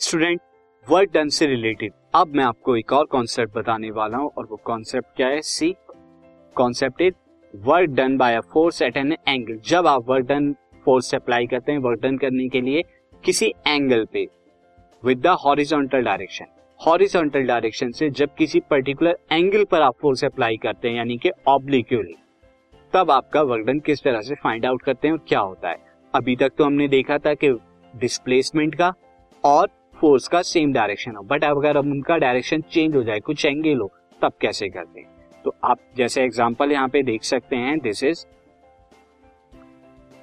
Student work done से related. अब मैं आपको एक और कॉन्सेप्ट बताने वाला हूँ और वो कॉन्सेप्ट क्या है? See. Concept is work done by a force at an angle जब आप वर्क डन फोर्स अप्लाई करते हैं वर्क डन करने के लिए किसी एंगल पे with the horizontal direction horizontal direction से जब किसी पर्टिकुलर एंगल पर आप फोर्स अप्लाई करते हैं, यानी कि ऑब्लिक्यूली तब आपका वर्क डन किस तरह से फाइंड आउट करते हैं और क्या होता है। अभी तक तो हमने देखा था कि डिस्प्लेसमेंट का और फोर्स का सेम डायरेक्शन हो। बट अगर अब उनका डायरेक्शन चेंज हो जाए, कुछ एंगल हो, तब कैसे करते हैं? तो आप जैसे एग्ज़ाम्पल यहाँ पे देख सकते हैं this is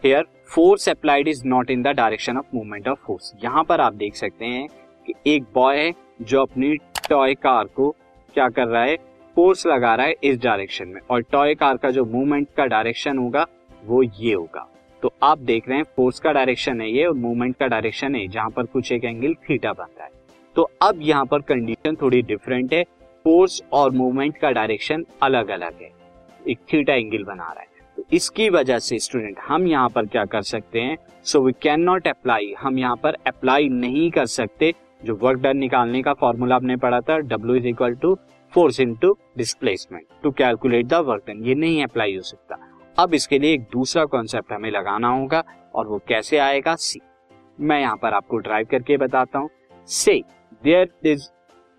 here force applied is not in the direction of movement of force यहाँ पर आप देख सकते हैं कि एक बॉय है जो अपनी टॉय कार को क्या कर रहा है? फोर्स लगा रहा है इस डायरेक्शन में। और टॉय कार का जो मूवमेंट का डायरेक्शन होगा, वो ये होगा। तो आप देख रहे हैं फोर्स का डायरेक्शन है ये और मूवमेंट का डायरेक्शन है, जहाँ पर कुछ एक एंगल थीटा बन रहा है। तो अब यहाँ पर कंडीशन थोड़ी डिफरेंट है। फोर्स और मूवमेंट का डायरेक्शन अलग अलग है। एक थीटा एंगल बना रहा है। तो इसकी वजह से स्टूडेंट हम यहाँ पर क्या कर सकते हैं? So we can not apply हम यहाँ पर अप्लाई नहीं कर सकते। जो वर्क डन निकालने का फॉर्मूला आपने पढ़ा था W is equal to force into displacement to calculate the work done ये नहीं अप्लाई हो सकता। अब इसके लिए एक दूसरा कॉन्सेप्ट हमें लगाना होगा और वो कैसे आएगा? सी मैं यहाँ पर आपको ड्राइव करके बताता हूँ। Say there is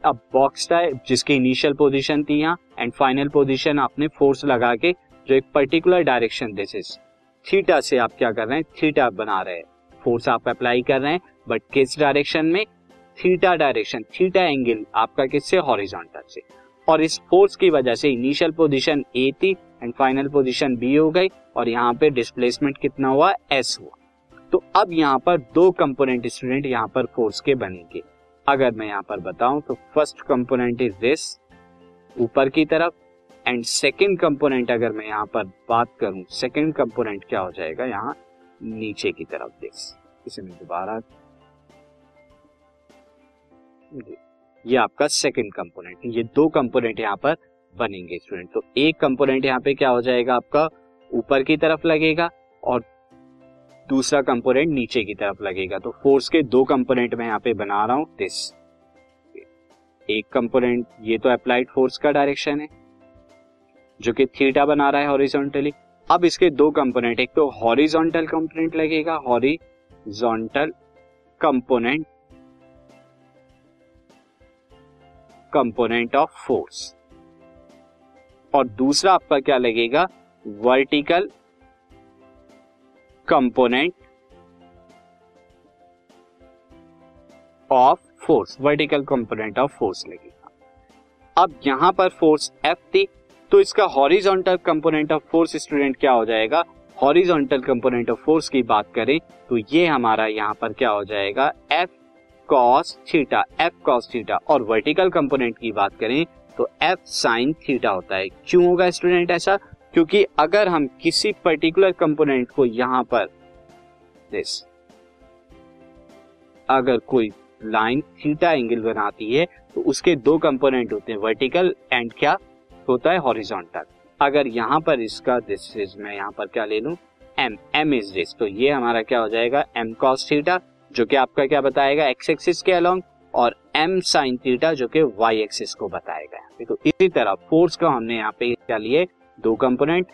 a box type जिसकी इनिशियल पोजीशन थी यहाँ एंड फाइनल पोजीशन आपने फोर्स लगा के जो एक particular direction this is theta से आप क्या कर रहे हैं? थीटा बना रहे हैं। फोर्स आप अप्लाई कर रहे हैं बट किस डायरेक्शन में? थीटा डायरेक्शन थीटा एंगल आपका किससे? हॉरिजॉन्टल से। और इस फोर्स की वजह से इनिशियल पोजीशन ए थी एंड फाइनल पोजीशन बी हो गई और यहाँ पे डिस्प्लेसमेंट कितना हुआ? एस हुआ। तो अब यहाँ पर दो कंपोनेंट स्टूडेंट यहाँ पर फोर्स के बनेंगे। अगर मैं यहाँ पर बताऊँ तो फ़र्स्ट कंपोनेंट इज़ दिस ऊपर की तरफ़। एंड सेकेंड कंपोनेंट अगर मैं यहाँ पर बात करूँ सेकेंड कंपोनेंट क्या हो जाएगा यहाँ? नीचे की तरफ़ दिस इसे मैं दोबारा ये आपका सेकेंड कंपोनेंट ये दो कंपोनेंट यहाँ पर बनेंगे स्टूडेंट तो एक कंपोनेंट यहाँ पे क्या हो जाएगा आपका? ऊपर की तरफ़ लगेगा और दूसरा कंपोनेंट नीचे की तरफ़ लगेगा। तो फोर्स के दो कंपोनेंट में यहाँ पे बना रहा हूँ। दिस एक कंपोनेंट ये तो अप्लाइड फोर्स का डायरेक्शन है, जो कि थीटा बना रहा है हॉरिजॉन्टली अब इसके दो कंपोनेंट एक तो हॉरिजॉन्टल कंपोनेंट लगेगा horizontal component component of force और दूसरा आपका क्या लगेगा? Vertical component of force vertical component of force लगेगा। अब यहाँ पर फोर्स एफ़ थी तो इसका horizontal component of force student क्या हो जाएगा? हॉरिजॉन्टल कंपोनेंट ऑफ़ फोर्स की बात करें तो ये हमारा यहाँ पर क्या हो जाएगा? F cos theta F cos theta और वर्टिकल कंपोनेंट की बात करें तो एफ़ साइन थीटा होता है। क्यों होगा स्टूडेंट ऐसा? क्योंकि अगर हम किसी पर्टिकुलर कंपोनेंट को यहाँ पर दिस अगर कोई लाइन थीटा एंगल बनाती है तो उसके दो कंपोनेंट होते हैं वर्टिकल एंड क्या? होता है हॉरिजॉन्टल अगर यहाँ पर इसका दिस इज़ मैं यहाँ पर क्या ले लू? एम एम इज़ दिस तो ये हमारा क्या हो जाएगा? एम कॉस थीटा जो कि आपका क्या बताएगा? एक्स एक्सिस के अलोंग और एम साइन थीटा जो कि वाई एक्सिस को बताएगा यहाँ पे तो इसी तरह फोर्स का हमने यहाँ पे क्या लिए? दो component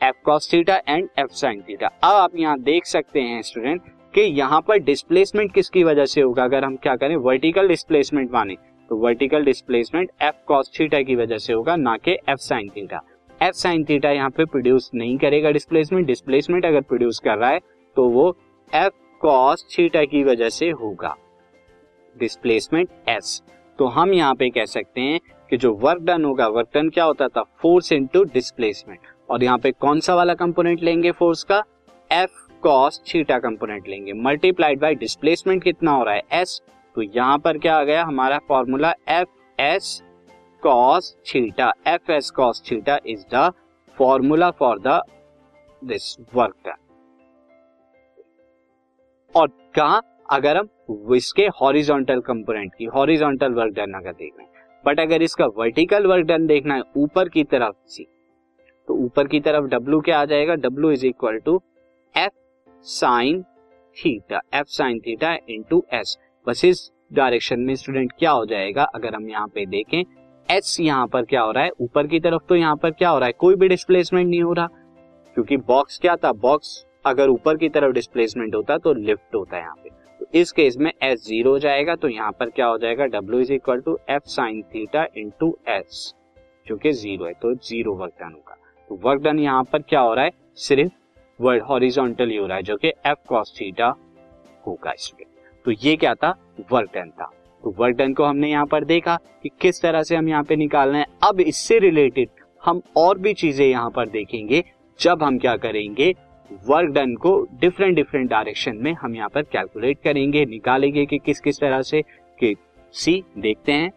F cos theta and F sine theta अब आप यहाँ देख सकते हैं स्टूडेंट कि यहाँ पर डिस्प्लेसमेंट किसकी वजह से होगा? अगर हम क्या करें? वर्टिकल डिस्प्लेसमेंट माने। तो vertical displacement F cos theta की वजह से होगा, ना कि F sine theta F sine theta यहाँ पे प्रोड्यूस नहीं करेगा डिस्प्लेसमेंट डिस्प्लेसमेंट अगर प्रोड्यूस कर रहा है तो वो एफ़ कॉस थीटा की वजह से होगा। डिस्प्लेसमेंट एस तो हम यहाँ पे कह सकते हैं कि जो वर्क डन होगा वर्क डन क्या होता था? फोर्स इनटू डिस्प्लेसमेंट और यहाँ पे कौन सा वाला कंपोनेंट लेंगे फोर्स का? एफ़ कॉस थीटा कंपोनेंट लेंगे। मल्टीप्लाइड बाय डिस्प्लेसमेंट कितना हो रहा है? एस तो यहाँ पर क्या आ गया? हमारा formula F S cos theta F S cos theta is the formula for the this work done और कहा अगर हम इसके हॉरिजॉन्टल कंपोनेंट की हॉरिजॉन्टल वर्क डन अगर देख रहे हैं बट अगर इसका वर्टिकल वर्क डन देखना है, ऊपर की तरफ़ सी तो ऊपर की तरफ़ डब्ल्यू क्या आ जाएगा? W is equal to F sine theta F sine theta into S बस इस डायरेक्शन में स्टूडेंट क्या हो जाएगा? अगर हम यहाँ पे देखें एच यहाँ पर क्या हो रहा है? ऊपर की तरफ़ तो यहाँ पर क्या हो रहा है? कोई भी डिस्प्लेसमेंट नहीं हो रहा, क्योंकि बॉक्स क्या था? बॉक्स अगर ऊपर की तरफ़ डिस्प्लेसमेंट होता तो लिफ्ट होता है यहाँ पे। इस केस में एस ज़ीरो हो जाएगा तो यहाँ पर क्या हो जाएगा? W is equal to F sine theta into S जो कि ज़ीरो है तो ज़ीरो वर्क डन होगा। तो वर्क डन यहाँ पर क्या हो रहा है? सिर्फ़ वर्ड हॉरिजॉन्टली हो रहा है, जो कि एफ़ कॉस थीटा होगा इसमें। तो ये क्या था? वर्क डन था। तो वर्क डन को हमने यहाँ पर देखा कि किस तरह से हम यहाँ पे निकालना है। अब इससे रिलेटेड हम और भी चीज़ें यहाँ पर देखेंगे। जब हम क्या करेंगे? वर्क डन को डिफरेंट डिफरेंट डायरेक्शन में हम यहाँ पर कैलकुलेट करेंगे, निकालेंगे कि किस किस तरह से, कि सी देखते हैं।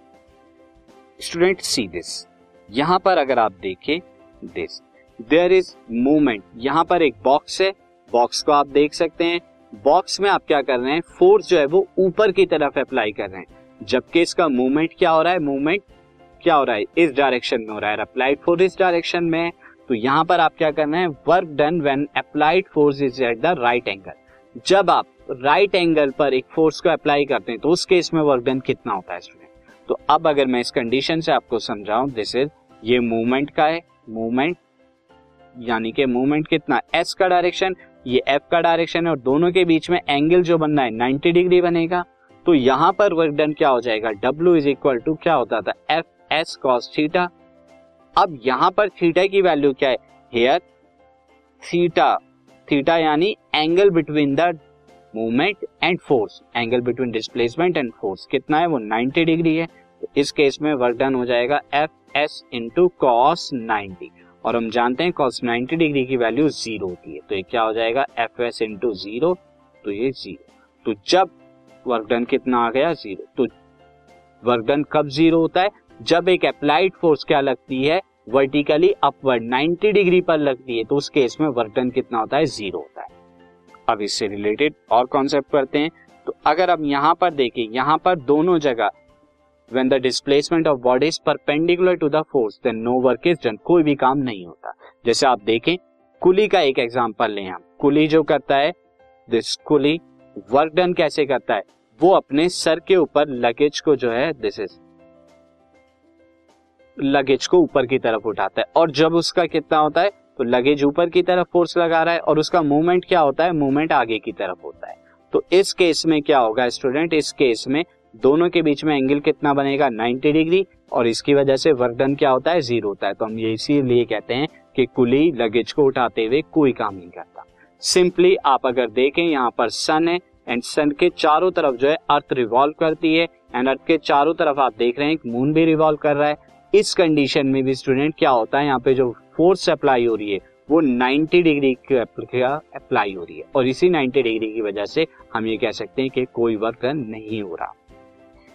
स्टूडेंट सी दिस यहाँ पर अगर आप देखें दिस देयर इज़ मूवमेंट यहाँ पर एक बॉक्स है। बॉक्स को आप देख सकते हैं। बॉक्स में आप क्या कर रहे हैं? फोर्स जो है वो ऊपर की तरफ़ अप्लाई कर रहे हैं। जबकि इसका मूवमेंट क्या हो रहा है? मूवमेंट क्या हो रहा है? इस डायरेक्शन में हो रहा है। अप्लाइड फोर्स इस डायरेक्शन में। तो यहाँ पर आप क्या करना है? Work done when applied force is at the right angle जब आप राइट right एंगल पर एक फोर्स को अप्लाई करते हैं तो उस केस में वर्क डन कितना होता है स्टूडेंट तो अब अगर मैं इस कंडीशन से आपको समझाऊं दिस इज़ ये मूवमेंट का है। मूवमेंट यानी कि मूवमेंट कितना? एस का डायरेक्शन ये एफ़ का डायरेक्शन है, और दोनों के बीच में एंगल जो बनना है 90 डिग्री बनेगा। तो यहाँ पर वर्क डन क्या हो जाएगा? डब्ल्यू इज़ इक्वल टू क्या होता था? एफ़ एस कॉस थीटा अब यहाँ पर थीटा की वैल्यू क्या है? हेयर थीटा थीटा यानी angle between the movement and force angle between displacement and force कितना है? वो 90 डिग्री है। तो इस केस में वर्क डन हो जाएगा F S into cos ninety और हम जानते हैं कॉस 90 डिग्री की वैल्यू ज़ीरो होती है। तो ये क्या हो जाएगा? एफ़ एस इंटू ज़ीरो तो ये ज़ीरो तो जब वर्क डन कितना आ गया? ज़ीरो तो वर्क डन कब ज़ीरो होता है? जब एक अप्लाइड फोर्स क्या लगती है? वर्टिकली अपवर्ड 90 डिग्री पर लगती है तो उस केस में वर्क डन कितना होता है? ज़ीरो होता है। अब इससे रिलेटेड और कॉन्सेप्ट करते हैं। तो अगर हम यहाँ पर देखें, यहाँ पर दोनों जगह, when the displacement of body is perpendicular to the force, then no work is done, कोई भी काम नहीं होता। जैसे आप देखें, कुली का एक एग्ज़ाम्पल लें हम। कुली जो करता है दिस कुली वर्क डन कैसे करता है? वो अपने सर के ऊपर लगेज को जो है दिस इज़ लगेज को ऊपर की तरफ़ उठाता है। और जब उसका कितना होता है तो लगेज ऊपर की तरफ़ फोर्स लगा रहा है और उसका मूवमेंट क्या होता है? मूवमेंट आगे की तरफ़ होता है। तो इस केस में क्या होगा स्टूडेंट इस केस में दोनों के बीच में एंगल कितना बनेगा? 90 डिग्री और इसकी वजह से वर्क डन क्या होता है? ज़ीरो होता है। तो हम ये इसीलिए कहते हैं कि कुली लगेज को उठाते हुए कोई काम नहीं करता। सिंपली आप अगर देखें, यहाँ पर सन है एंड सन के चारों तरफ़ जो है अर्थ रिवॉल्व करती है एंड अर्थ के चारों तरफ़ आप देख रहे हैं मून भी रिवॉल्व कर रहा है। इस कंडीशन में भी स्टूडेंट क्या होता है, यहाँ पे जो फोर्स अप्लाई हो रही है, वो 90 डिग्री की अप्लाई हो रही है। और इसी 90 डिग्री की वजह से हम ये कह सकते हैं कि कोई वर्क नहीं हो रहा।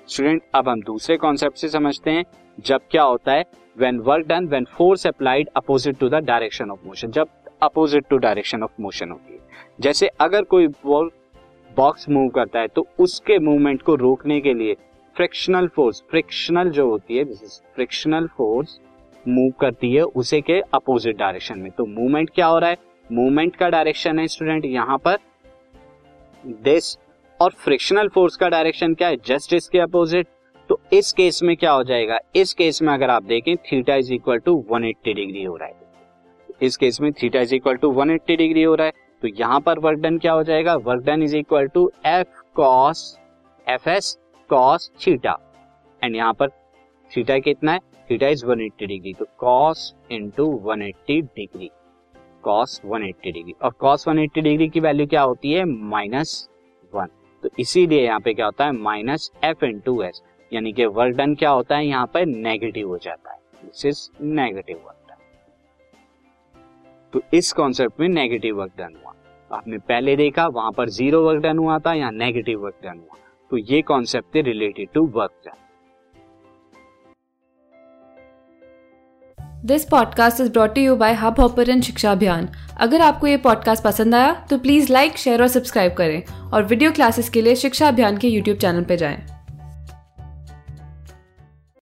स्टूडेंट अब हम दूसरे कॉन्सेप्ट से समझते हैं, जब क्या होता है when work done when force applied opposite to the direction of motion जब opposite to direction of motion होती है। जैसे अगर कोई बॉक्स मूव करता है तो उसके मूवमेंट को रोकने के लिए फ्रिक्शनल फोर्स फ्रिक्शनल जो होती है फ्रिक्शनल फोर्स मूव करती है उसे के अपोजिट डायरेक्शन में। तो मूवमेंट क्या हो रहा है? मूवमेंट का डायरेक्शन है स्टूडेंट यहाँ पर दिस और फ्रिक्शनल फोर्स का डायरेक्शन क्या है? जस्ट इसके अपोजिट तो इस केस में क्या हो जाएगा? इस केस में अगर आप देखें theta is equal to 180 degree हो रहा है। इस केस में theta is equal to 180 degree हो रहा है। तो यहाँ पर वर्क डन क्या हो जाएगा? Work done is equal to F cos F S cos theta and यहाँ पर थीटा कितना है? थीटा इज़ 180 डिग्री तो cos into one degree cos 180 degree और कॉस 180 डिग्री की वैल्यू क्या होती है? माइनस वन तो इसीलिए यहाँ पे क्या होता है? Minus F into S यानी कि वर्क डन क्या होता है? यहाँ पर नेगेटिव हो जाता है. This is negative work done तो इस कॉन्सेप्ट में नेगेटिव वर्क डन हुआ. आपने पहले देखा, वहाँ पर ज़ीरो वर्क डन हुआ था, यहाँ नेगेटिव वर्क डन हुआ. तो ये कॉन्सेप्ट थे रिलेटेड टू वर्क का this podcast is brought you by Hubhopper Shiksha Abhiyan अगर आपको ये पॉडकास्ट पसंद आया तो प्लीज़ लाइक शेयर और सब्सक्राइब करें और वीडियो क्लासेस के लिए शिक्षा अभियान के यूट्यूब चैनल पर जाएँ।